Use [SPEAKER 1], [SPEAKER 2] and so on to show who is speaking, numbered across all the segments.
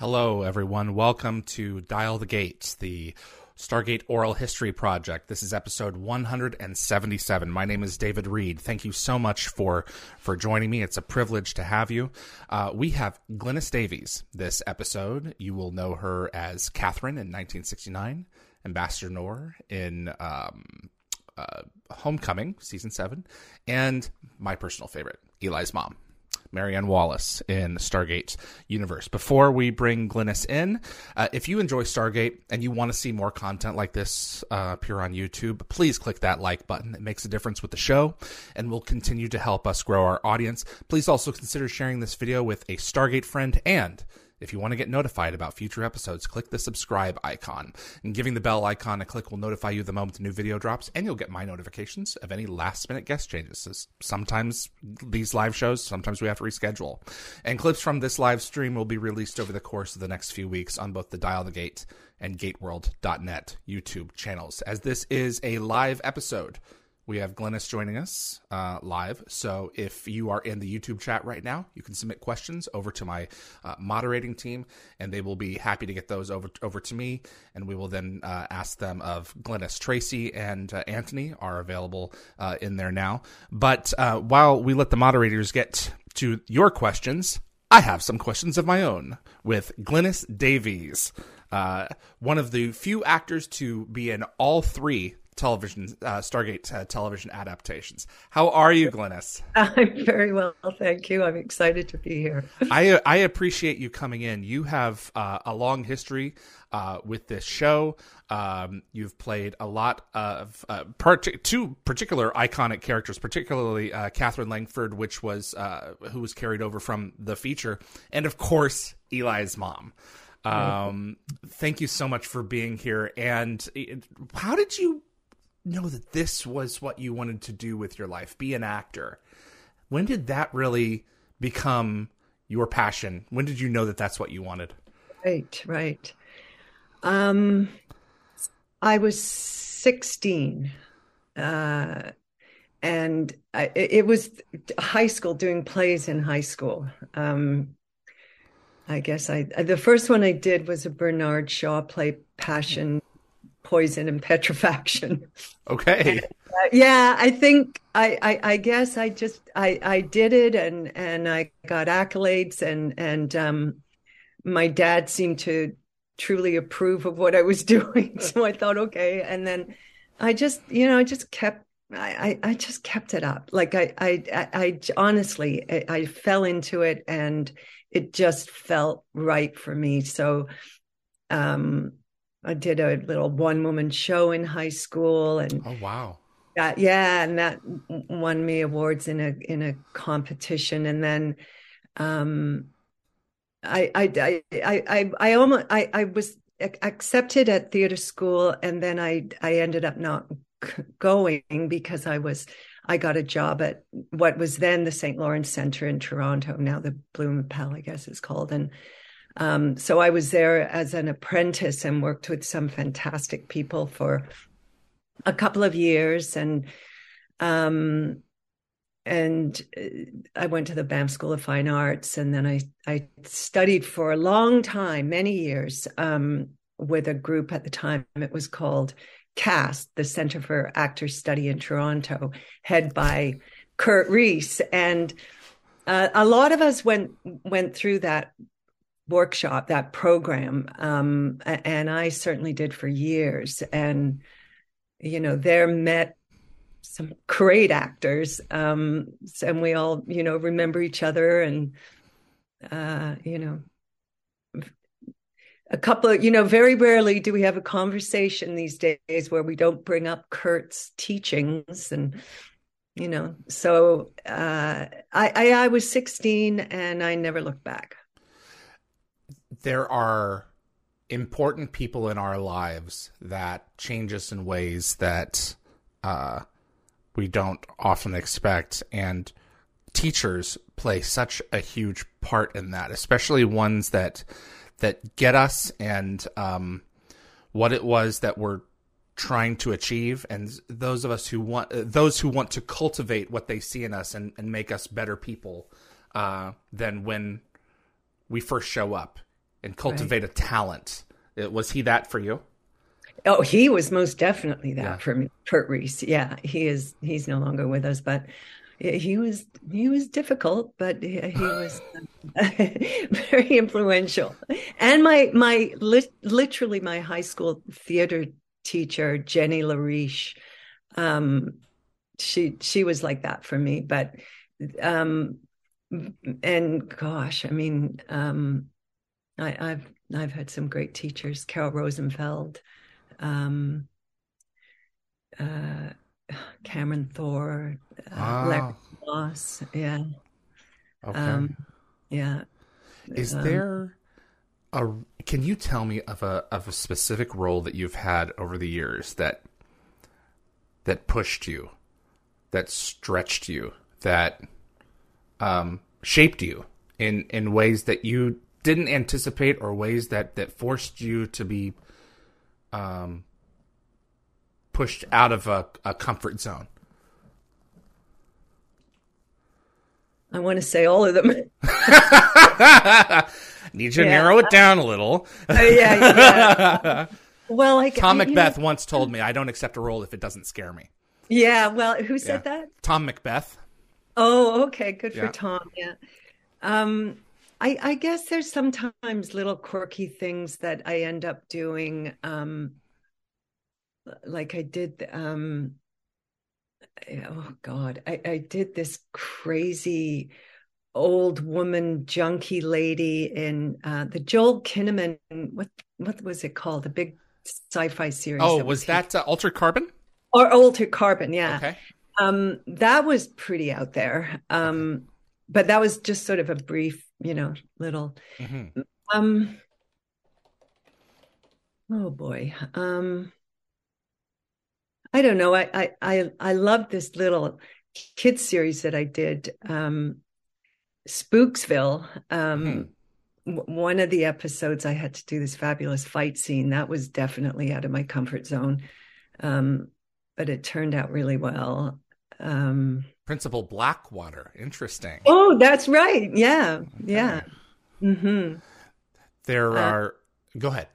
[SPEAKER 1] Hello, everyone. Welcome to Dial the Gates, the Stargate Oral History Project. This is episode 177. My name is David Reed. Thank you so much for for joining me. It's a privilege to have you. Uh, we have Glynis Davies this episode. You will know her as Catherine in 1969, Ambassador Noor in um, uh, Homecoming, season seven, and my personal favorite, Eli's mom. Maryann Wallace in Stargate universe. Before we bring Glynis in, uh, if you enjoy Stargate and you want to see more content like this uh, appear on YouTube, please click that like button. It makes a difference with the show and will continue to help us grow our audience. Please also consider sharing this video with a Stargate friend and if you want to get notified about future episodes, click the subscribe icon. And giving the bell icon a click will notify you the moment a new video drops, and you'll get my notifications of any last minute guest changes. Sometimes these live shows, sometimes we have to reschedule. And clips from this live stream will be released over the course of the next few weeks on both the Dial the Gate and GateWorld.net YouTube channels, as this is a live episode we have Glynis joining us uh, live. So if you are in the YouTube chat right now, you can submit questions over to my uh, moderating team, and they will be happy to get those over over to me, and we will then uh, ask them of Glynis. Tracy and uh, Anthony are available uh, in there now. But uh, while we let the moderators get to your questions, I have some questions of my own with Glynis Davies. one of the few actors to be in all three television uh, Stargate uh, television adaptations. How are you, Glynis?
[SPEAKER 2] I'm very well, thank you. I'm excited to be here.
[SPEAKER 1] I I appreciate you coming in. You have uh, a long history uh, with this show. Um, you've played a lot of uh, part- two particular iconic characters, particularly uh, Catherine Langford, which was who was carried over from the feature, and of course Eli's mom. Um, thank you so much for being here. And how did you know that this was what you wanted to do with your life, be an actor. When did that really become your passion? When did you know that that's what you wanted?
[SPEAKER 2] Right, right. Um, I was 16. Uh, and I, it was high school doing plays in high school. Um, I guess I the first one I did was a Bernard Shaw play, Passion poison and petrifaction.
[SPEAKER 1] Okay.
[SPEAKER 2] uh, yeah, I think I, I, I guess I just I I did it and and I got accolades and and um my dad seemed to truly approve of what I was doing. So I thought, okay. And then I just, you know, I just kept I, I, just kept it up. Like I, I, I, I honestly, I, I, fell into it and it just felt right for me. So, um, I did a little one woman show in high school and
[SPEAKER 1] oh wow
[SPEAKER 2] that, yeah and that won me awards in a in a competition and then um I I I I I almost I I was accepted at theater school and then I I ended up not going because I was I got a job at what was then the St. Lawrence Center in Toronto now the Bluma Appel I guess it's called and um, so I was there as an apprentice and worked with some fantastic people for a couple of years, and um, and uh, I went to the Banff School of Fine Arts, and then I I studied for a long time, many years, um, with a group at the time. It was called CAST, the Center for Actor Study in Toronto, head by Kurt Reese, and uh, a lot of us went went through that workshop, that program. Um, and I certainly did for years. And, you know, there met some great actors. Um, and we all, you know, remember each other and, uh, you know, a couple of, you know, very rarely do we have a conversation these days where we don't bring up Kurt's teachings and, you know, so uh, I, I I was 16 and I never looked back.
[SPEAKER 1] There are important people in our lives that change us in ways that uh, we don't often expect, and teachers play such a huge part in that, especially ones that that get us and um, what it was that we're trying to achieve. And those of us who want those who want to cultivate what they see in us and, and make us better people uh, than when we first show up and cultivate right. a talent uh, was he that for you
[SPEAKER 2] oh he was most definitely that yeah. for me Kurt Reese yeah he is he's no longer with us but he was he was difficult but he, he was very influential and my my literally my high school theater teacher, Jenny LaRiche. Um, she she was like that for me, but um, and gosh, I mean, um, I, have I've had some great teachers, Carol Rosenfeld, um, uh, Cameron Thor, uh. Larry Moss, yeah, okay, um, yeah.
[SPEAKER 1] Is um, there a can you tell me of a of a specific role that you've had over the years that that pushed you, that stretched you, that um, shaped you in in ways that you didn't anticipate or ways that that forced you to be um, pushed out of a, a comfort zone?
[SPEAKER 2] I want to say all of them.
[SPEAKER 1] Need you to yeah. narrow it down a little.
[SPEAKER 2] Uh, yeah, yeah. Well, like
[SPEAKER 1] Tom McBeath know, once told me, I don't accept a role if it doesn't scare me.
[SPEAKER 2] Yeah. Well, who said yeah. that?
[SPEAKER 1] Tom McBeath.
[SPEAKER 2] Oh, okay. Good for Tom. Yeah. Um, I, I guess there's sometimes little quirky things that I end up doing. Um, like I did um, oh god I, I did this crazy old woman junkie lady in uh, the joel kinnaman what what was it called? The big sci-fi series
[SPEAKER 1] oh that was, was that uh, altered carbon?
[SPEAKER 2] Or altered carbon yeah. Okay. Um that was pretty out there um but that was just sort of a brief you know little mm-hmm. um oh boy um I don't know. I I I, I love this little kid series that I did, um, Spooksville. Um, mm-hmm. One of the episodes, I had to do this fabulous fight scene. That was definitely out of my comfort zone, um, but it turned out really well. Um,
[SPEAKER 1] Principal Blackwater, interesting.
[SPEAKER 2] Oh, that's right. Yeah, okay. yeah. Mm-hmm.
[SPEAKER 1] There uh, are. Go ahead.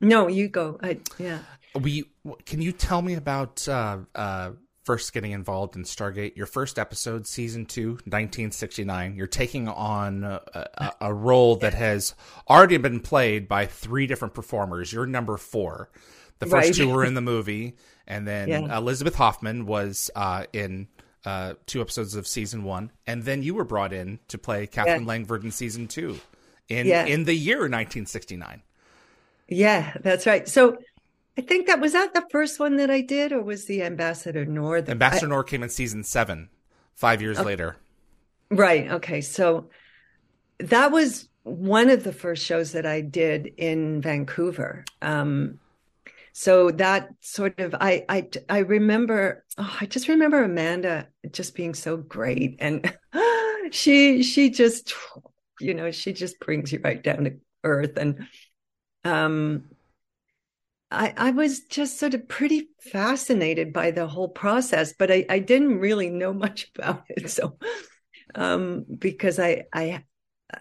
[SPEAKER 2] No, you go. I, yeah
[SPEAKER 1] we can you tell me about uh, uh, first getting involved in Stargate? Your first episode, season two, 1969. You're taking on a, a, role that has already been played by three different performers. You're number four. The first right. two were in the movie, and then yeah. Elizabeth Hoffman was uh, in uh, two episodes of season one, and then you were brought in to play Catherine yeah. Langford in season two, in yeah. in the year 1969.
[SPEAKER 2] Yeah, that's right. So I think that was that the first one that I did, or was the Ambassador Noor?
[SPEAKER 1] The, Ambassador I, Noor came in season seven, five years okay. later.
[SPEAKER 2] Right. Okay. So that was one of the first shows that I did in Vancouver. Um, so that sort of I I I remember oh, I just remember Amanda just being so great and she she just you know she just brings you right down to earth and um I, I was just sort of pretty fascinated by the whole process, but I, I didn't really know much about it. So, um, because I, I,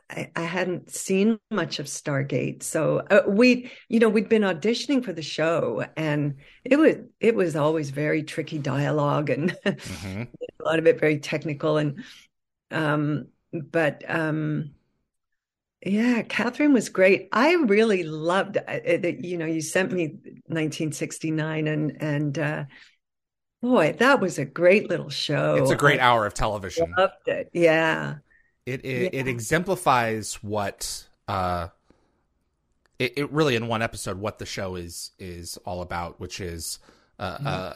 [SPEAKER 2] I, I hadn't seen much of Stargate, so uh, we, you know, we'd been auditioning for the show, and it was it was always very tricky dialogue, and mm-hmm. a lot of it very technical, and um, but um, yeah, Catherine was great. I really loved it. Uh, you know, you sent me 1969, and and uh, boy, that was a great little show.
[SPEAKER 1] It's a great I hour of television.
[SPEAKER 2] Loved it. Yeah.
[SPEAKER 1] It it, yeah. it exemplifies what uh, it, it, really in one episode what the show is is all about, which is uh, mm-hmm. uh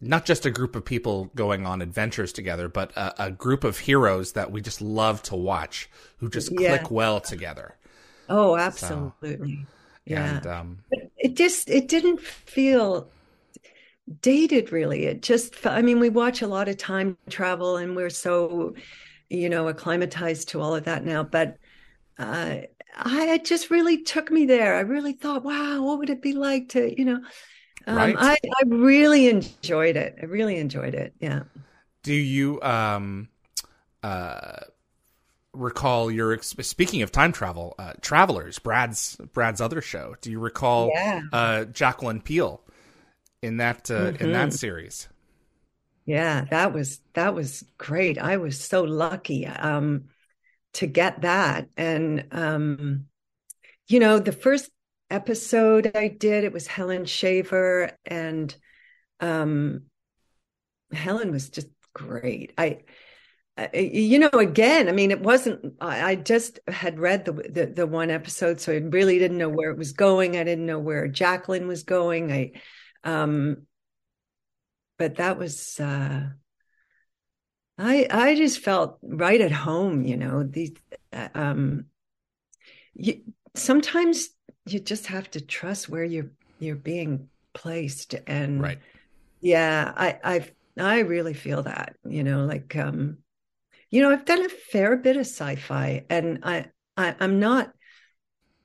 [SPEAKER 1] not just a group of people going on adventures together, but a, a group of heroes that we just love to watch who just
[SPEAKER 2] Yeah.
[SPEAKER 1] click well together.
[SPEAKER 2] Oh, absolutely. yeah.
[SPEAKER 1] And um,
[SPEAKER 2] it just it didn't feel dated really it just i mean we watch a lot of time travel and we're so you know acclimatized to all of that now but uh i it just really took me there i really thought wow what would it be like to you know um,
[SPEAKER 1] Right.
[SPEAKER 2] I, I really enjoyed it i really enjoyed it yeah
[SPEAKER 1] do you um, uh, recall your speaking of time travel, uh, Travelers, Brad's Brad's other show? Do you recall
[SPEAKER 2] yeah
[SPEAKER 1] uh, Jacqueline Peel in that uh, in that
[SPEAKER 2] Mhm.
[SPEAKER 1] series?
[SPEAKER 2] Yeah, that was that was great. I was so lucky um to get that. And um you know, the first episode I did, it was Helen Shaver and um Helen was just great. I you know again i mean it wasn't i I just had read the, the the one episode so i really didn't know where it was going i didn't know where jacqueline was going i um but that was uh i i just felt right at home you know these uh, um you sometimes you just have to trust where you're you're being placed and
[SPEAKER 1] Right.
[SPEAKER 2] yeah i i i really feel that you know like um you know i've done a fair bit of sci-fi and i, I i'm not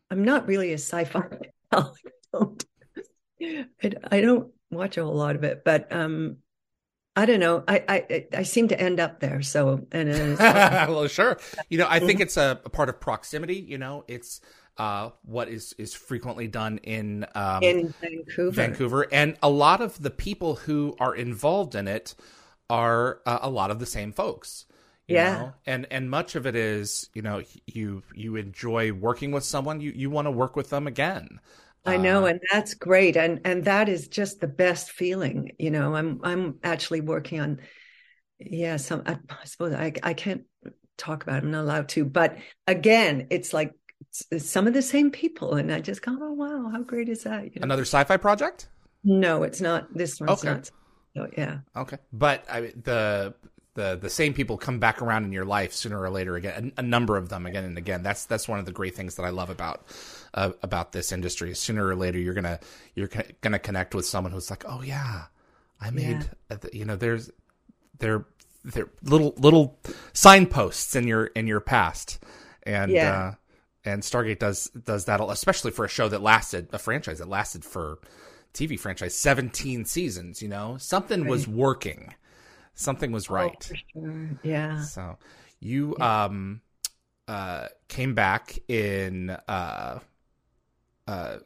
[SPEAKER 2] i'm not really a sci-fi. I don't I, I don't watch a whole lot of it but um i don't know i i i seem to end up there so and it's,
[SPEAKER 1] well, sure. You know, I think
[SPEAKER 2] Mm-hmm.
[SPEAKER 1] it's a, a part of proximity. You know, it's uh, what is is frequently done in um,
[SPEAKER 2] in vancouver
[SPEAKER 1] Vancouver, and a lot of the people who are involved in it are uh, a lot of the same folks. you
[SPEAKER 2] Yeah.
[SPEAKER 1] know? and and much of it is you know you you enjoy working with someone, you you want to work with them again.
[SPEAKER 2] I know,
[SPEAKER 1] Uh,
[SPEAKER 2] and that's great, and and that is just the best feeling. You know, I'm I'm actually working on, yeah, some I, I suppose I I can't talk about. It, I'm not allowed to, but again, it's like it's, it's some of the same people, and I just go, oh wow, how great is that? You know?
[SPEAKER 1] another sci-fi project.
[SPEAKER 2] No, it's not. This one's
[SPEAKER 1] Okay.
[SPEAKER 2] not. So, yeah,
[SPEAKER 1] Okay, but I, the the the same people come back around in your life sooner or later again. A, a number of them again and again. That's that's one of the great things that I love about uh, about this industry. Sooner or later, you're gonna you're gonna connect with someone who's like, oh yeah, I made uh, you know there's they're they're little little signposts in your in your past, and
[SPEAKER 2] Yeah.
[SPEAKER 1] uh, and Stargate does does that especially for a show that lasted a franchise that lasted for TV franchise 17 seasons. You know something was working, something was right.
[SPEAKER 2] Oh, sure. Yeah,
[SPEAKER 1] So you um uh came back in uh uh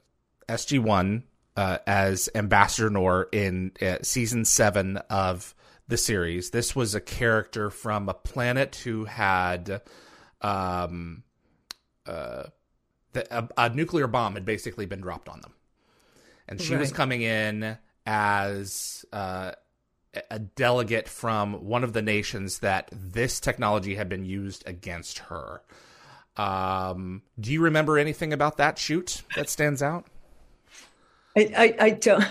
[SPEAKER 1] SG1 uh as Ambassador Noor in uh, season 7 of the series. This was a character from a planet who had um uh the, a, a nuclear bomb had basically been dropped on them. And she was coming in as uh a delegate from one of the nations that this technology had been used against her. Um, do you remember anything about that shoot that stands out?
[SPEAKER 2] I, I, I don't.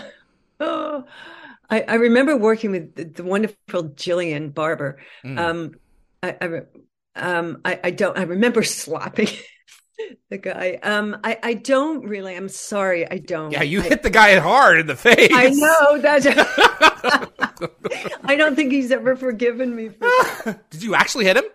[SPEAKER 2] Oh, I, I remember working with the, the wonderful Gillian Barber.
[SPEAKER 1] Mm.
[SPEAKER 2] Um, I, I, um, I, I don't. I remember slapping the guy. Um, I, I don't really. I'm sorry. I don't.
[SPEAKER 1] yeah, you
[SPEAKER 2] I,
[SPEAKER 1] hit the guy hard in the face.
[SPEAKER 2] I know that. I don't think he's ever forgiven me for. That.
[SPEAKER 1] Did you actually hit him?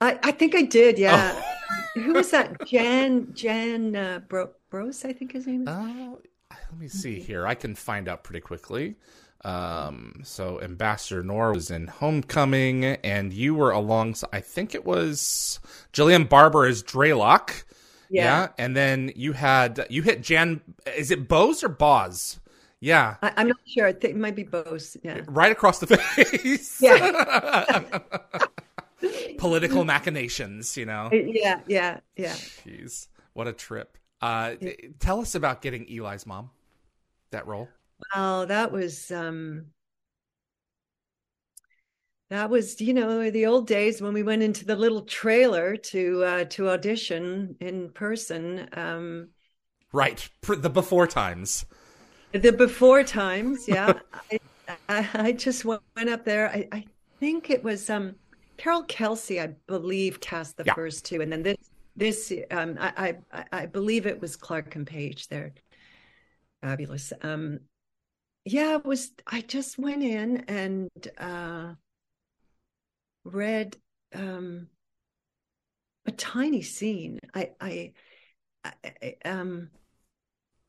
[SPEAKER 2] I, I think I did. Yeah.
[SPEAKER 1] Oh.
[SPEAKER 2] Who was that? Jan Jan uh, Bro, Bros. I think his name is.
[SPEAKER 1] Uh, let me see here. I can find out pretty quickly. Um, so Ambassador Noor was in Homecoming, and you were alongside. I think it was Gillian Barber as Draylock.
[SPEAKER 2] Yeah.
[SPEAKER 1] and then you had you hit Jan. Is it Bose or Boz? Yeah,
[SPEAKER 2] I, I'm not sure. I think it might be both. Yeah.
[SPEAKER 1] right across the face.
[SPEAKER 2] Yeah.
[SPEAKER 1] Political machinations, you know.
[SPEAKER 2] Yeah. Yeah. Yeah.
[SPEAKER 1] Jeez, what a trip. Uh, tell us about getting Eli's mom that role.
[SPEAKER 2] Oh, that was um that was, you know, the old days when we went into the little trailer to uh to audition in person. Um
[SPEAKER 1] Right, the before times.
[SPEAKER 2] The before times, yeah. I, I, I just went up there. I, I think it was um, Carol Kelsay, I believe, cast the
[SPEAKER 1] Yeah.
[SPEAKER 2] first two, and then this this um, I, I I believe it was Clark and Page. They're fabulous. Um, yeah, it was. I just went in and uh, read um, a tiny scene. I, I I- um.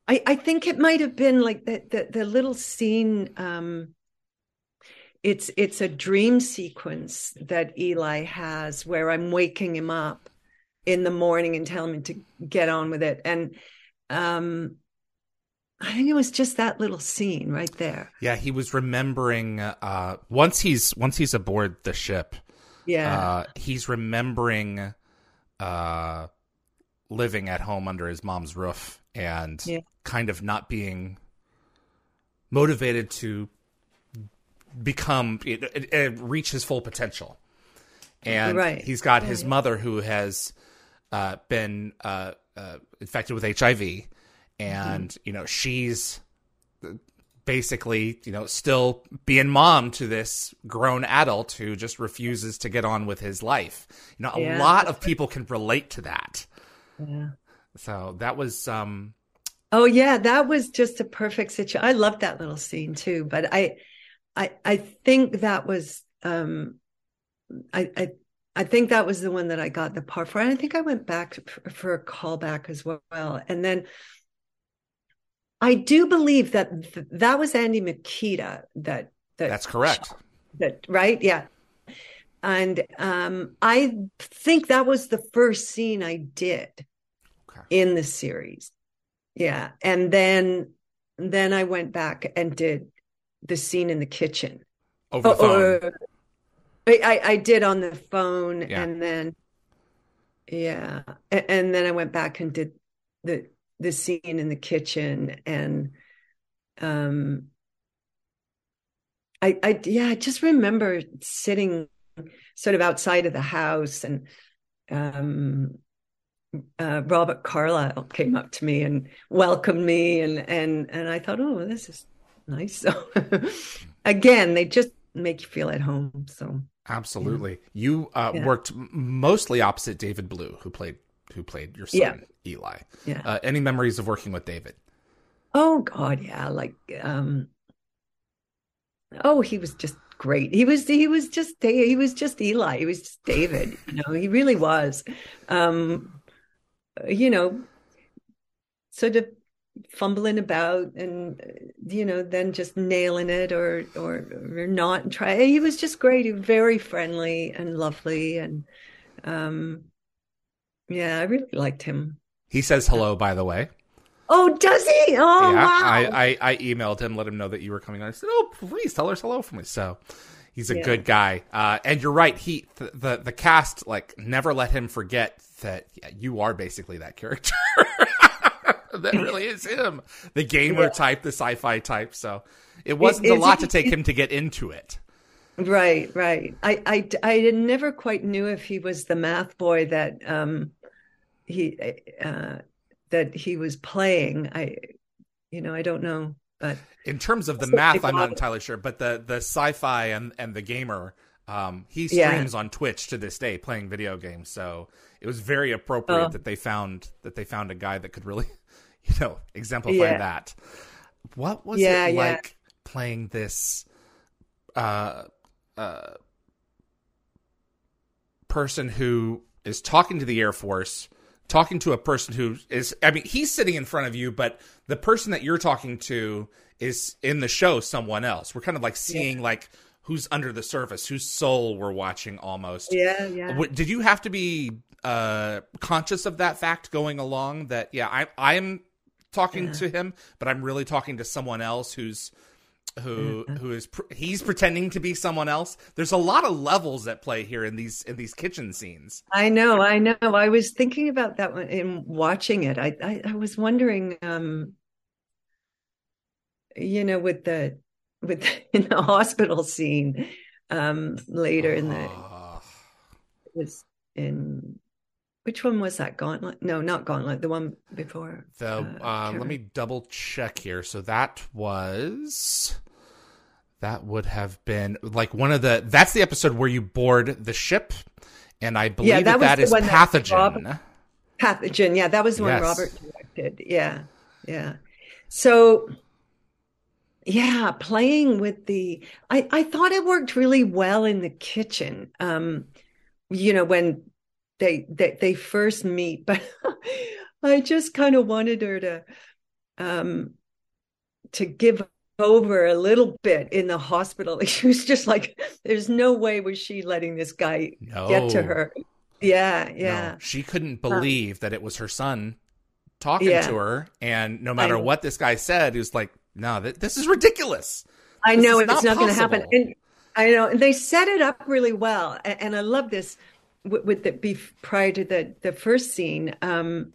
[SPEAKER 2] I, I think it might have been like the, the the little scene um it's it's a dream sequence that Eli has where I'm waking him up in the morning and telling him to get on with it and um I think it was just that little scene right there.
[SPEAKER 1] Yeah, he was remembering uh once he's once he's aboard the ship,
[SPEAKER 2] Yeah.
[SPEAKER 1] uh he's remembering uh living at home under his mom's roof and
[SPEAKER 2] Yeah.
[SPEAKER 1] kind of not being motivated to become it, it, it reach his full potential. And
[SPEAKER 2] Right.
[SPEAKER 1] he's got his mother who has uh, been uh, uh, infected with HIV, and
[SPEAKER 2] Mm-hmm.
[SPEAKER 1] you know she's basically you know still being mom to this grown adult who just refuses to get on with his life. You know, a
[SPEAKER 2] Yeah.
[SPEAKER 1] lot of people can relate to that.
[SPEAKER 2] yeah.
[SPEAKER 1] So that was um
[SPEAKER 2] Oh yeah, that was just a perfect situation. I loved that little scene too, but I I I think that was um I I I think that was the one that I got the part for. And I think I went back for, for a callback as well. And then I do believe that th- that was Andy Mikita that that
[SPEAKER 1] that's correct.
[SPEAKER 2] that right yeah and um i think that was the first scene i did. In the series. Yeah. And then then i went back and did the scene in the kitchen.
[SPEAKER 1] Over the phone.
[SPEAKER 2] Oh, I, I I did on the phone
[SPEAKER 1] Yeah.
[SPEAKER 2] and then yeah. A- and then i went back and did the the scene in the kitchen and um i i yeah i just remember sitting sort of outside of the house and um uh, Robert Carlyle came up to me and welcomed me, and and and I thought, oh, this is nice. So again, they just make you feel at home. So
[SPEAKER 1] Absolutely. You uh,
[SPEAKER 2] Yeah.
[SPEAKER 1] worked mostly opposite David Blue, who played who played your son
[SPEAKER 2] Yeah.
[SPEAKER 1] Eli.
[SPEAKER 2] yeah.
[SPEAKER 1] Uh, any memories of working with David?
[SPEAKER 2] Oh God, yeah. Like, um, oh, he was just great. He was, he was just, he was just Eli. He was just David. You know, he really was. Um, you know, sort of fumbling about and you know then just nailing it or or or not and try he was just great he was very friendly and lovely and um yeah i really liked him
[SPEAKER 1] He says hello, by the way.
[SPEAKER 2] oh does he oh
[SPEAKER 1] yeah,
[SPEAKER 2] wow
[SPEAKER 1] I, I I emailed him, let him know that you were coming on. I said, "Oh, please tell us hello for me." So he's a
[SPEAKER 2] Yeah.
[SPEAKER 1] good guy, uh, and you're right. He the, the the cast like never let him forget that yeah, you are basically that character. that really is him, the gamer
[SPEAKER 2] Yeah.
[SPEAKER 1] type, the sci-fi type. So it wasn't a lot
[SPEAKER 2] he-
[SPEAKER 1] to take him to get into it.
[SPEAKER 2] Right, right. I, I, I never quite knew if he was the math boy that um he uh that he was playing. I, you know, I don't know, but
[SPEAKER 1] In terms of the math, I'm not entirely sure, but the the sci-fi and and the gamer, um, he
[SPEAKER 2] Yeah.
[SPEAKER 1] streams on Twitch to this day playing video games. So it was very appropriate
[SPEAKER 2] Oh.
[SPEAKER 1] that they found that they found a guy that could really, you know, exemplify
[SPEAKER 2] Yeah.
[SPEAKER 1] that. What was
[SPEAKER 2] Yeah,
[SPEAKER 1] it
[SPEAKER 2] yeah.
[SPEAKER 1] like playing this uh uh person who is talking to the Air Force, talking to a person who is I mean, he's sitting in front of you, but the person that you're talking to is in the show someone else. We're kind of like seeing like who's under the surface, whose soul we're watching almost.
[SPEAKER 2] yeah, yeah.
[SPEAKER 1] Did you have to be uh conscious of that fact going along that yeah, I I'm talking
[SPEAKER 2] Yeah.
[SPEAKER 1] to him, but I'm really talking to someone else who's who
[SPEAKER 2] Uh-huh.
[SPEAKER 1] who is pr- he's pretending to be someone else. There's a lot of levels at play here in these in these kitchen scenes.
[SPEAKER 2] I know, I know. I was thinking about that one in watching it. I, I, I was wondering, um, you know, with the with in the hospital scene, um, later in the
[SPEAKER 1] Oh,
[SPEAKER 2] was in which one was that? Gauntlet? No, not Gauntlet. The one before.
[SPEAKER 1] the
[SPEAKER 2] Uh,
[SPEAKER 1] uh, let me double check here. So that was That would have been like one of the. That's the episode where you board the ship, and I believe
[SPEAKER 2] Yeah,
[SPEAKER 1] that,
[SPEAKER 2] that
[SPEAKER 1] that is
[SPEAKER 2] that
[SPEAKER 1] pathogen.
[SPEAKER 2] Rob- Pathogen. Yeah, that was the one
[SPEAKER 1] Yes.
[SPEAKER 2] Robert directed. Yeah, yeah. So, yeah, playing with the. I I thought it worked really well in the kitchen. Um, you know when they they they first meet, but I just kind of wanted her to, um, to give over a little bit in the hospital. She was just like, "There's no way was she letting this guy
[SPEAKER 1] no,
[SPEAKER 2] get to her." Yeah,
[SPEAKER 1] no.
[SPEAKER 2] yeah.
[SPEAKER 1] she couldn't believe that it was her son talking
[SPEAKER 2] Yeah.
[SPEAKER 1] to her, and no matter
[SPEAKER 2] know.
[SPEAKER 1] what this guy said, he was like, "No, th- this is ridiculous."
[SPEAKER 2] I
[SPEAKER 1] This
[SPEAKER 2] know it's
[SPEAKER 1] not
[SPEAKER 2] not, going to happen. And I know, and they set it up really well. And, and I love this with, with the beef prior to the the first scene. Um,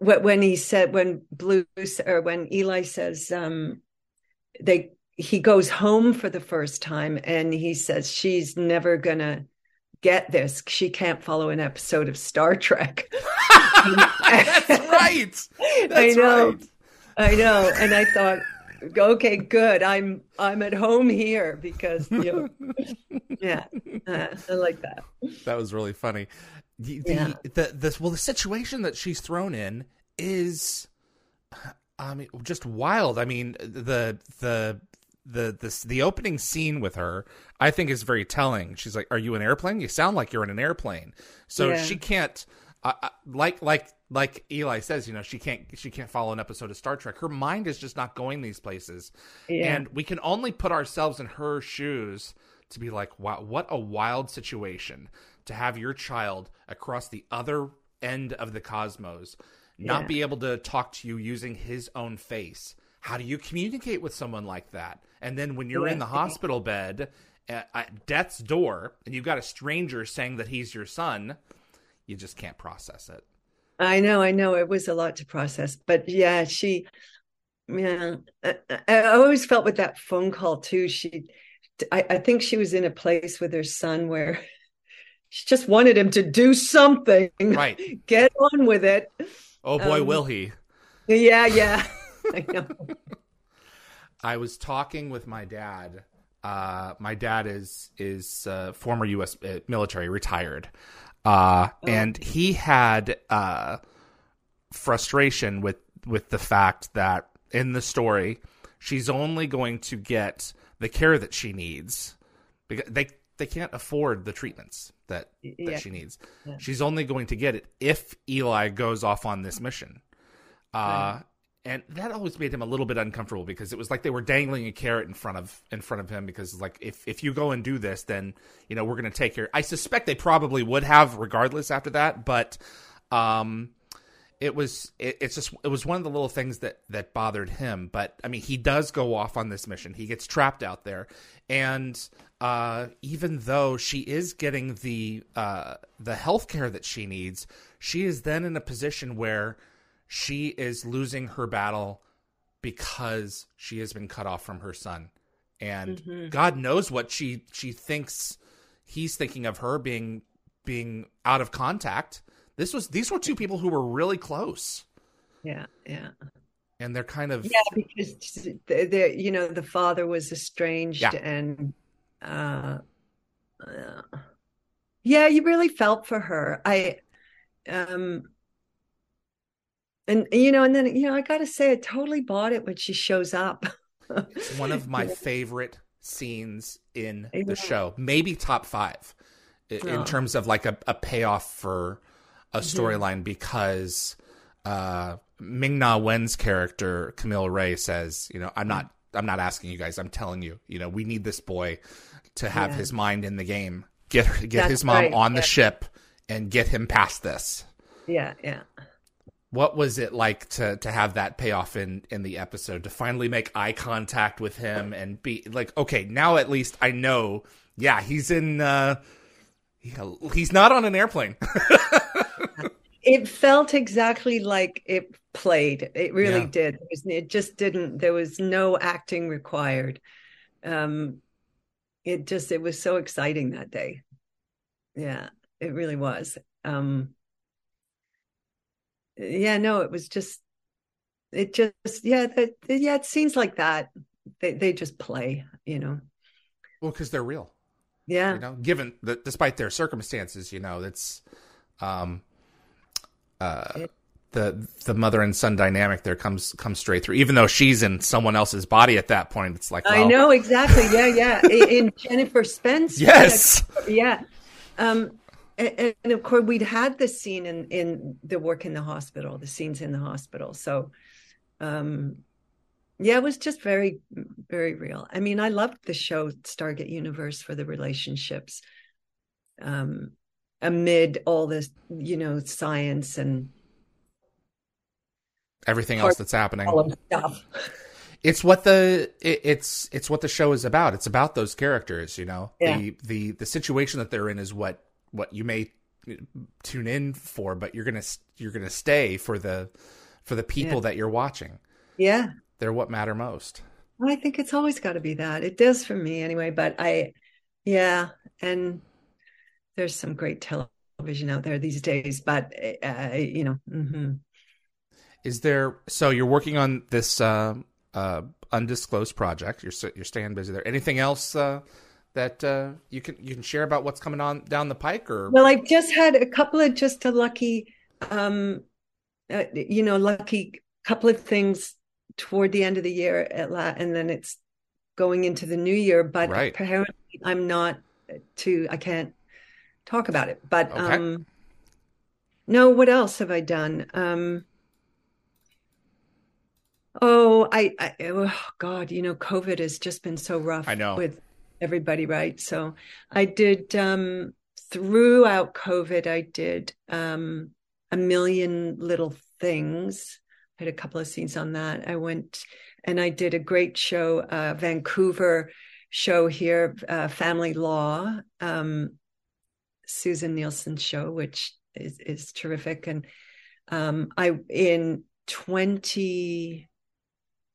[SPEAKER 2] wh- when he said when Blue or when Eli says um, they he goes home for the first time and he says she's never gonna get this. She can't follow an episode of Star Trek.
[SPEAKER 1] That's right. That's
[SPEAKER 2] I know.
[SPEAKER 1] right.
[SPEAKER 2] I know, and I thought, okay, good. I'm I'm at home here because you know, yeah, uh, I like that.
[SPEAKER 1] That was really funny. The, the,
[SPEAKER 2] Yeah.
[SPEAKER 1] the, well, the situation that she's thrown in is, I mean, just wild. I mean, the, the, the, the, the opening scene with her, I think is very telling. She's like, are you in an airplane? You sound like you're in an airplane. So
[SPEAKER 2] Yeah.
[SPEAKER 1] she can't, uh, uh, like, like, like Eli says, you know, she can't, she can't follow an episode of Star Trek. Her mind is just not going these places.
[SPEAKER 2] Yeah,
[SPEAKER 1] And we can only put ourselves in her shoes to be like, wow, what a wild situation to have your child across the other end of the cosmos not
[SPEAKER 2] Yeah.
[SPEAKER 1] be able to talk to you using his own face. How do you communicate with someone like that? And then when you're in the hospital bed at, at death's door and you've got a stranger saying that he's your son, you just can't process it.
[SPEAKER 2] I know, I know. It was a lot to process, but yeah, she, yeah, I, I always felt with that phone call too. She, I, I think she was in a place with her son where she just wanted him to do something,
[SPEAKER 1] Right.
[SPEAKER 2] get on with it.
[SPEAKER 1] Oh boy,
[SPEAKER 2] Um,
[SPEAKER 1] will he.
[SPEAKER 2] Yeah, yeah. I know.
[SPEAKER 1] I was talking with my dad. Uh, my dad is is uh, former U.S. uh, military, retired, uh, and he had uh, frustration with with the fact that in the story, she's only going to get the care that she needs because they they can't afford the treatments that that
[SPEAKER 2] Yeah.
[SPEAKER 1] she needs.
[SPEAKER 2] Yeah.
[SPEAKER 1] She's only going to get it if Eli goes off on this mission. Uh, and that always made him a little bit uncomfortable because it was like they were dangling a carrot in front of in front of him because like if if you go and do this then you know we're going to take care I suspect they probably would have regardless after that but um it was it, it's just it was one of the little things that that bothered him but i mean he does go off on this mission. He gets trapped out there. And uh even though she is getting the uh the health care that she needs she is then in a position where she is losing her battle because she has been cut off from her son and
[SPEAKER 2] Mhm.
[SPEAKER 1] god knows what she she thinks he's thinking of her being being out of contact this was these were two people who were really close
[SPEAKER 2] Yeah, yeah.
[SPEAKER 1] and they're kind of
[SPEAKER 2] Yeah, because the, the you know the father was estranged
[SPEAKER 1] Yeah.
[SPEAKER 2] and uh, uh yeah, you really felt for her. I um and you know and then you know I got to say I totally bought it when she shows up.
[SPEAKER 1] it's one of my favorite scenes in
[SPEAKER 2] know.
[SPEAKER 1] the show maybe top five in
[SPEAKER 2] Oh.
[SPEAKER 1] terms of like a, a payoff for a
[SPEAKER 2] Mm-hmm.
[SPEAKER 1] storyline because uh ming na wen's character camile wray says you know i'm not i'm not asking you guys i'm telling you you know we need this boy to have
[SPEAKER 2] Yeah.
[SPEAKER 1] his mind in the game get her- get
[SPEAKER 2] That's
[SPEAKER 1] his mom
[SPEAKER 2] right,
[SPEAKER 1] on the ship and get him past this
[SPEAKER 2] yeah, yeah.
[SPEAKER 1] What was it like to to have that payoff in in the episode to finally make eye contact with him and be like okay now at least i know yeah he's in uh he's not on an airplane
[SPEAKER 2] It felt exactly like it played. It really
[SPEAKER 1] Yeah.
[SPEAKER 2] did. It, was, it just didn't. There was no acting required. Um, it just it was so exciting that day. Yeah, it really was. Um, yeah, no, it was just. It just yeah, that yeah, it scenes like that they they just play, you know.
[SPEAKER 1] Well, because they're real.
[SPEAKER 2] Yeah.
[SPEAKER 1] You know, given that despite their circumstances, you know, it's um uh it, the the mother and son dynamic there comes comes straight through. Even though she's in someone else's body at that point, it's like
[SPEAKER 2] well, I know exactly. Yeah, yeah. in Jennifer Spence.
[SPEAKER 1] Yes.
[SPEAKER 2] Yeah. Um, and, and, of course, we'd had the scene in in the work in the hospital, the scenes in the hospital. So, um, yeah, it was just very, very real. I mean, I loved the show Stargate Universe for the relationships. Um, amid all this, you know, science and
[SPEAKER 1] everything else that's happening.
[SPEAKER 2] stuff.
[SPEAKER 1] It's what the it, it's it's what the show is about. It's about those characters, you know.
[SPEAKER 2] Yeah.
[SPEAKER 1] The the the situation that they're in is what what you may tune in for, but you're gonna you're gonna stay for the for the people yeah. that you're watching.
[SPEAKER 2] Yeah,
[SPEAKER 1] they're what matter most.
[SPEAKER 2] Well, I think it's always got to be that. It does for me anyway. But I, yeah, and there's some great television out there these days. But uh, you know, mm-hmm.
[SPEAKER 1] Is there? So you're working on this uh, uh, undisclosed project. You're you're staying busy there. Anything else uh, that uh, you can you can share about what's coming on down the pike? Or
[SPEAKER 2] well, I've just had a couple of just a lucky, um, uh, you know, lucky couple of things toward the end of the year at la- and then it's going into the new year. But right. apparently, I'm not too. I can't talk about it. But okay. um, no, what else have I done? Um, Oh, I, I oh God, you know, COVID has just been so rough.
[SPEAKER 1] I know
[SPEAKER 2] with everybody, right? So I did um throughout COVID, I did um a million little things. I had a couple of scenes on that. I went and I did a great show, uh Vancouver show here, uh, Family Law, um, Susin Nielsen's show, which is is terrific. And um I in 20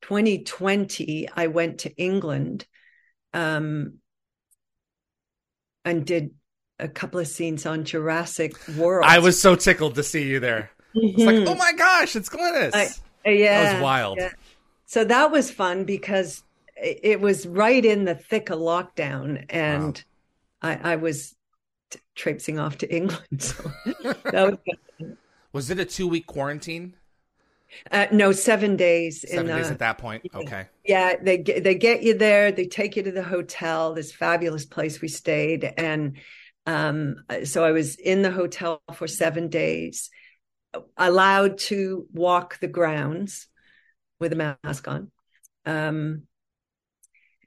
[SPEAKER 2] 2020, I went to England um, and did a couple of scenes on Jurassic World.
[SPEAKER 1] I was so tickled to see you there. It's like, mm-hmm. oh my gosh, it's Glynis.
[SPEAKER 2] I, yeah,
[SPEAKER 1] that was wild.
[SPEAKER 2] Yeah. So that was fun because it was right in the thick of lockdown, and wow. I, I, was t- traipsing off to England. So that
[SPEAKER 1] was. was it a two week quarantine?
[SPEAKER 2] Uh, no, seven days.
[SPEAKER 1] Seven in, days uh, at that point. Okay.
[SPEAKER 2] Yeah, they they get you there. They take you to the hotel. This fabulous place we stayed, and um, so I was in the hotel for seven days, allowed to walk the grounds with a mask on. Um,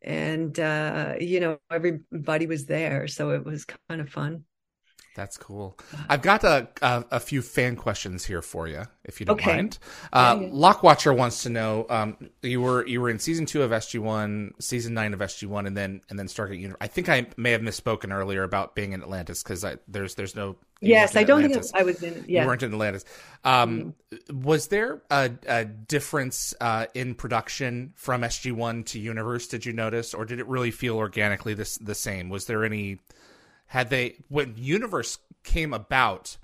[SPEAKER 2] and uh, you know everybody was there, so it was kind of fun.
[SPEAKER 1] That's cool. I've got a, a, a, few fan questions here for you, if you don't
[SPEAKER 2] okay.
[SPEAKER 1] mind. Uh, yeah, yeah. Lockwatcher wants to know um, you were you were in season two of SG One, season nine of SG One, and then and then Stargate Universe. I think I may have misspoken earlier about being in Atlantis because there's there's no.
[SPEAKER 2] Yes, I don't Atlantis. think I was in. Yeah.
[SPEAKER 1] You weren't in Atlantis. Um, mm. Was there a, a difference uh, in production from SG One to Universe? Did you notice, or did it really feel organically this the same? Was there any had they when universe came about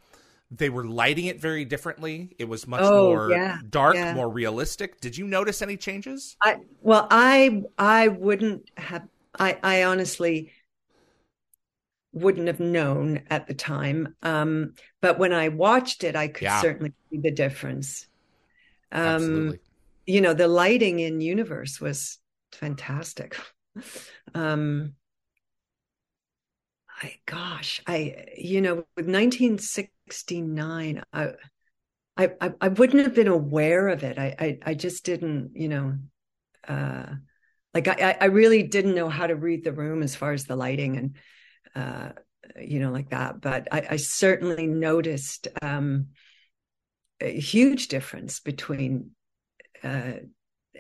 [SPEAKER 1] they were lighting it very differently it was much
[SPEAKER 2] oh,
[SPEAKER 1] more
[SPEAKER 2] yeah,
[SPEAKER 1] dark
[SPEAKER 2] yeah.
[SPEAKER 1] more realistic did you notice any changes
[SPEAKER 2] i well i i wouldn't have i i honestly wouldn't have known at the time um but when i watched it i could yeah. certainly see the difference um Absolutely. you know the lighting in universe was fantastic um I, gosh, I, you know, with 1969, I, I, I wouldn't have been aware of it. I, I, I just didn't, you know, uh, like I, I really didn't know how to read the room as far as the lighting and, uh, you know, like that. But I, I certainly noticed um, a huge difference between uh,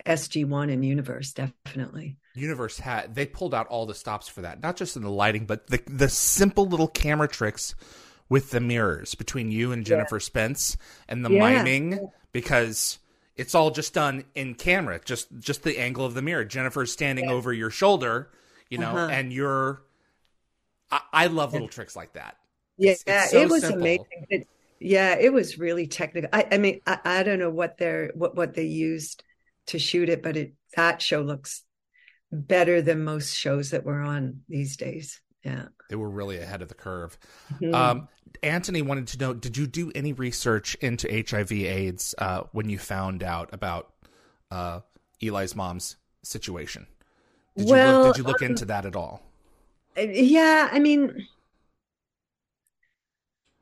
[SPEAKER 2] SG1 and Universe, definitely.
[SPEAKER 1] Universe had they pulled out all the stops for that, not just in the lighting, but the the simple little camera tricks with the mirrors between you and Jennifer yeah. Spence and the yeah. miming because it's all just done in camera, just just the angle of the mirror. Jennifer's standing yeah. over your shoulder, you know, uh-huh. and you're. I, I love little tricks like that.
[SPEAKER 2] Yeah, it's, it's so it was simple. amazing. It, yeah, it was really technical. I, I mean, I, I don't know what they're what what they used to shoot it, but it that show looks better than most shows that were on these days. Yeah.
[SPEAKER 1] They were really ahead of the curve. Mm-hmm. Um, Anthony wanted to know Did you do any research into HIV AIDS uh, when you found out about uh, Eli's mom's situation? Did you well, look, did you look um, into that at all?
[SPEAKER 2] Yeah, I mean,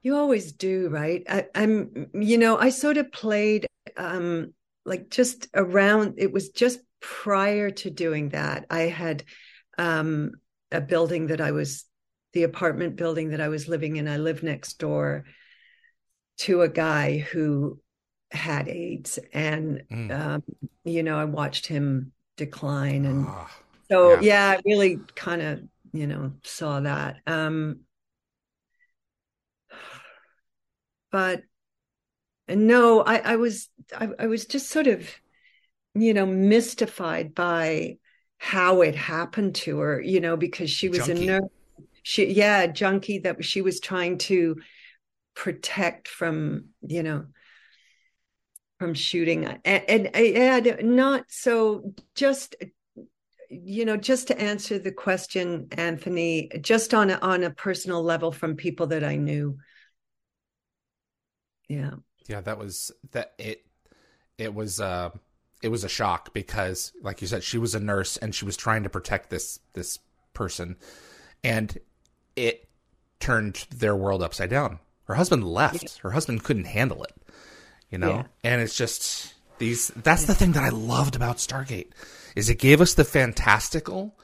[SPEAKER 2] you always do, right? I I, am you know, I sort of played um like just around. It was just prior to doing that. I had um a building that I was the apartment building that I was living in. I lived next door to a guy who had AIDS, and mm. um, you know, I watched him decline, and oh, so yeah. yeah, I really kind of you know saw that. Um, but no, I, I was I, I was just sort of you know mystified by how it happened to her, you know, because she was junkie. a nurse. She, yeah, junkie that she was trying to protect from, you know, from shooting. And, and, and not so just, you know, just to answer the question, Anthony, just on a, on a personal level from people that I knew. Yeah.
[SPEAKER 1] Yeah, that was that it, it was, uh, it was a shock because like you said she was a nurse and she was trying to protect this this person. And it turned their world upside down. Her husband left. Her husband couldn't handle it you know? Yeah. and it's just these that's the thing that i loved about stargate is it gave us the fantastical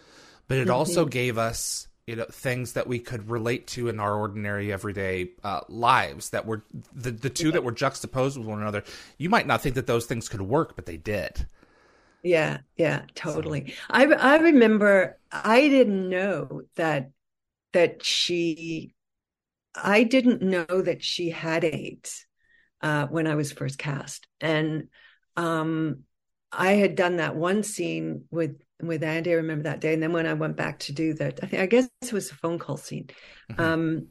[SPEAKER 1] but it mm-hmm. also gave us you know things that we could relate to in our ordinary everyday uh, lives that were the the two yeah. that were juxtaposed with one another you might not think that those things could work but they did
[SPEAKER 2] yeah yeah totally so. i i remember i didn't know that that she i didn't know that she had aids uh, when i was first cast and um I had done that one scene with with Andy. I remember that day, and then when I went back to do that, I think I guess it was a phone call scene. Mm-hmm. Um,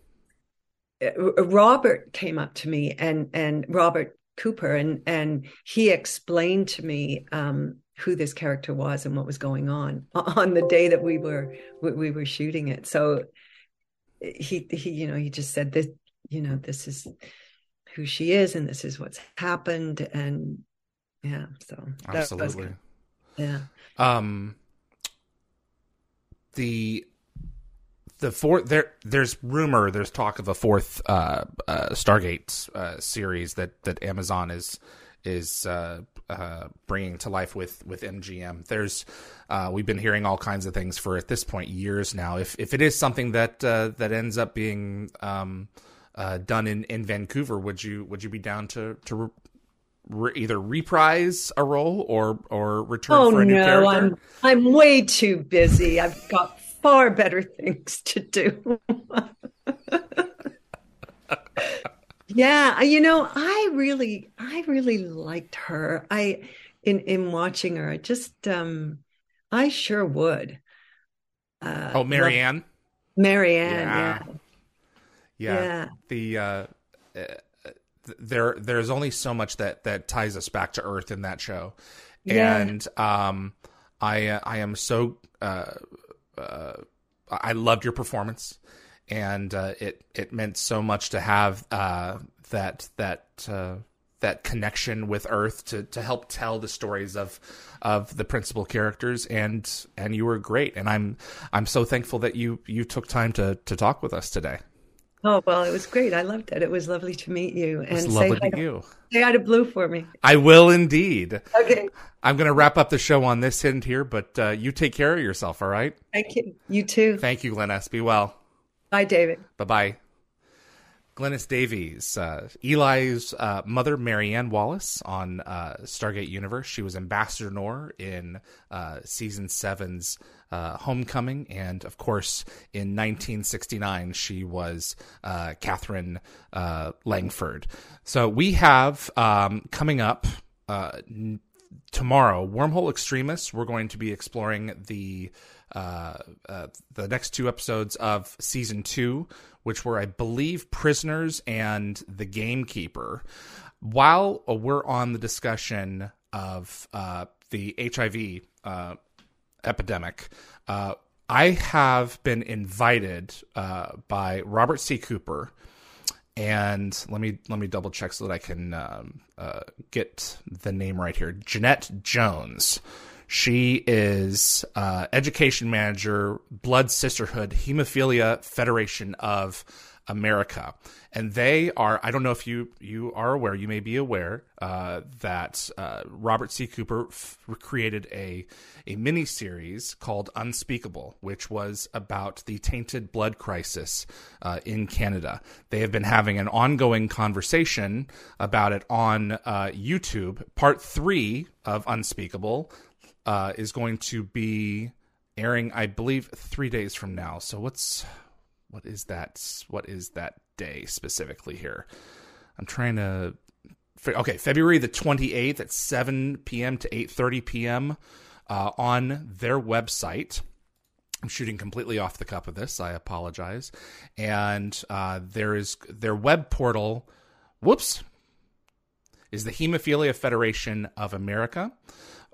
[SPEAKER 2] uh, Robert came up to me and and Robert Cooper and and he explained to me um, who this character was and what was going on on the day that we were we were shooting it. So he he you know he just said this you know this is who she is and this is what's happened and yeah so
[SPEAKER 1] absolutely
[SPEAKER 2] yeah
[SPEAKER 1] um the the fourth there there's rumor there's talk of a fourth uh, uh, Stargate uh, series that that Amazon is is uh, uh, bringing to life with with MGM. There's uh, we've been hearing all kinds of things for at this point years now. If if it is something that that ends up being um, done in, in Vancouver, would you would you be down to to re- either reprise a role or or return oh, for a new no, character?
[SPEAKER 2] I'm I'm way too busy. I've got far better things to do. yeah, you know, I really I really liked her. I in in watching her, I just um I sure would.
[SPEAKER 1] Uh, oh, Maryann.
[SPEAKER 2] Maryann, yeah.
[SPEAKER 1] yeah. Yeah. yeah. The uh, there there's only so much that that ties us back to earth in that show. Yeah. and um i i am so uh, uh i loved your performance. And uh, it it meant so much to have uh that that uh that connection with earth to to help tell the stories of of the principal characters. And and you were great. And i'm i'm so thankful that you you took time to to talk with us today
[SPEAKER 2] Oh well, it was great. I loved it. It was lovely to meet you.
[SPEAKER 1] And it's lovely to you.
[SPEAKER 2] Say hi to Blue for me.
[SPEAKER 1] I will indeed.
[SPEAKER 2] Okay.
[SPEAKER 1] I'm going to wrap up the show on this end here, but uh, you take care of yourself. All right.
[SPEAKER 2] Thank you. You too.
[SPEAKER 1] Thank you, Glynis Be well.
[SPEAKER 2] Bye, David.
[SPEAKER 1] Bye bye. Glynis Davies, uh, Eli's uh, mother, Maryann Wallace, on uh, Stargate Universe. She was Ambassador Noor in uh, season seven's uh, Homecoming, and of course, in 1969, she was uh, Catherine Langford. So we have um, coming up tomorrow, Wormhole Extremists. We're going to be exploring the uh, uh, the next two episodes of season two, which were, I believe, Prisoners and The Gamekeeper. While we're on the discussion of uh, the HIV uh, epidemic. Uh, I have been invited uh, by Robert C. Cooper, and let me let me double check so that I can um, uh, get the name right here. Jeanette Jones. She is uh, education manager, Blood Sisterhood, Hemophilia Federation of America, and they are. I don't know if you you are aware. You may be aware uh, that uh, Robert C. Cooper f- created a a mini series called Unspeakable, which was about the tainted blood crisis uh, in Canada. They have been having an ongoing conversation about it on uh, YouTube. Part three of Unspeakable uh, is going to be airing, I believe, three days from now. So what's what is that? What is that day specifically here? I'm trying to. Okay, February the 28th at 7 p.m. to 8:30 p.m. Uh, on their website. I'm shooting completely off the cup of this. I apologize. And uh, there is their web portal. Whoops, is the Hemophilia Federation of America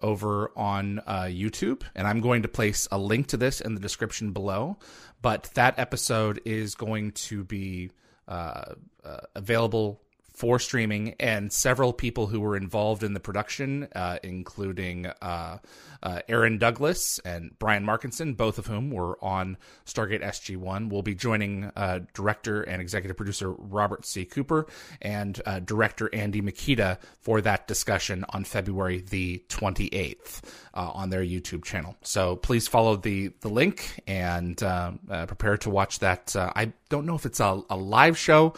[SPEAKER 1] over on uh, YouTube, and I'm going to place a link to this in the description below. But that episode is going to be uh, uh, available for streaming, and several people who were involved in the production, uh, including uh, uh, Aaron Douglas and Brian Markinson, both of whom were on Stargate SG One, will be joining uh, director and executive producer Robert C. Cooper and uh, director Andy Mikita for that discussion on February the 28th uh, on their YouTube channel. So please follow the the link and prepare to watch that. I don't know if it's a, a live show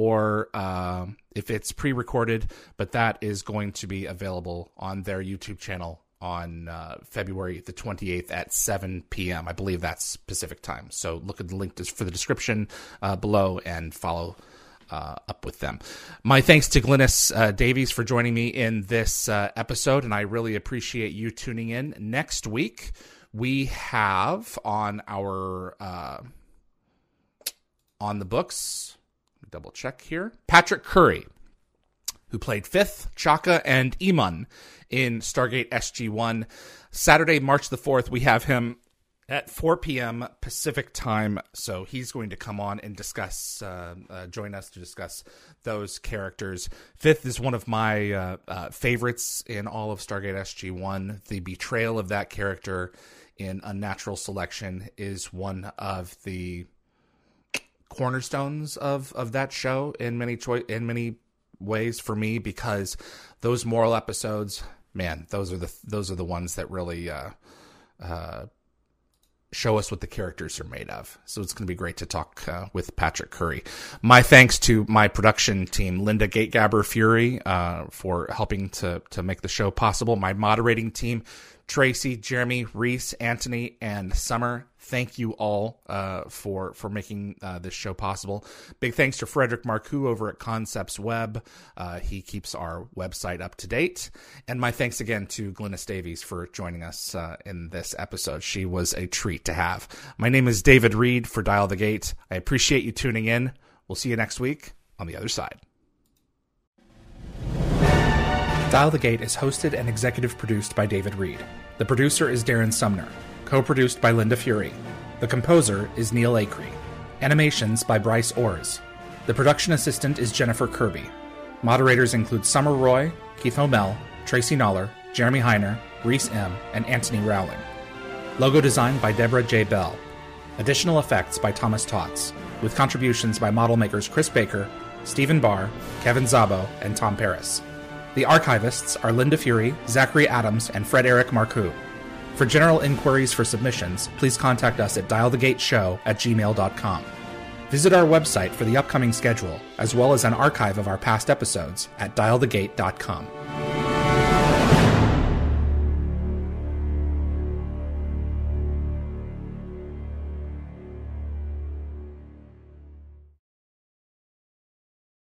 [SPEAKER 1] or uh, if it's pre-recorded, but that is going to be available on their YouTube channel on uh, February the 28th at 7 p.m. I believe that's Pacific time. So look at the link for the description uh, below and follow uh, up with them. My thanks to Glynis uh, Davies for joining me in this uh, episode, and I really appreciate you tuning in. Next week, we have on our uh, on the books double check here. Patrick Currie, who played Fifth, Chaka, and Emun in Stargate SG 1. Saturday, March the 4th, we have him at 4 p.m. Pacific time. So he's going to come on and discuss, uh, uh, join us to discuss those characters. Fifth is one of my uh, uh favorites in all of Stargate SG 1. The betrayal of that character in Unnatural Selection is one of the cornerstones of of that show in many choice in many ways for me because those moral episodes, man, those are the those are the ones that really uh, uh, show us what the characters are made of. So it's going to be great to talk uh, with Patrick Currie. My thanks to my production team, Linda Gategabber Fury, uh, for helping to to make the show possible. My moderating team, Tracy, Jeremy, Reese, Anthony, and Summer thank you all uh, for for making uh, this show possible. Big thanks to Frederick Marcoux over at Concepts Web. Uh, he keeps our website up to date. And my thanks again to Glynis Davies for joining us uh, in this episode. She was a treat to have. My name is David Reed for Dial the Gate. I appreciate you tuning in. We'll see you next week on the other side. Dial the Gate is hosted and executive produced by David Reed. The producer is Darren Sumner co produced by Linda Fury. The composer is Neil Acree. Animations by Bryce Orrs. The production assistant is Jennifer Kirby. Moderators include Summer Roy, Keith Homel, Tracy Noller, Jeremy Heiner, Reese M., and Anthony Rowling. Logo design by Deborah J. Bell. Additional effects by Thomas Tots, with contributions by model makers Chris Baker, Stephen Barr, Kevin Zabo, and Tom Paris. The archivists are Linda Fury, Zachary Adams, and Frederick Marcoux. For general inquiries for submissions, please contact us at dialthegateshow at gmail.com. Visit our website for the upcoming schedule, as well as an archive of our past episodes at dialthegate.com.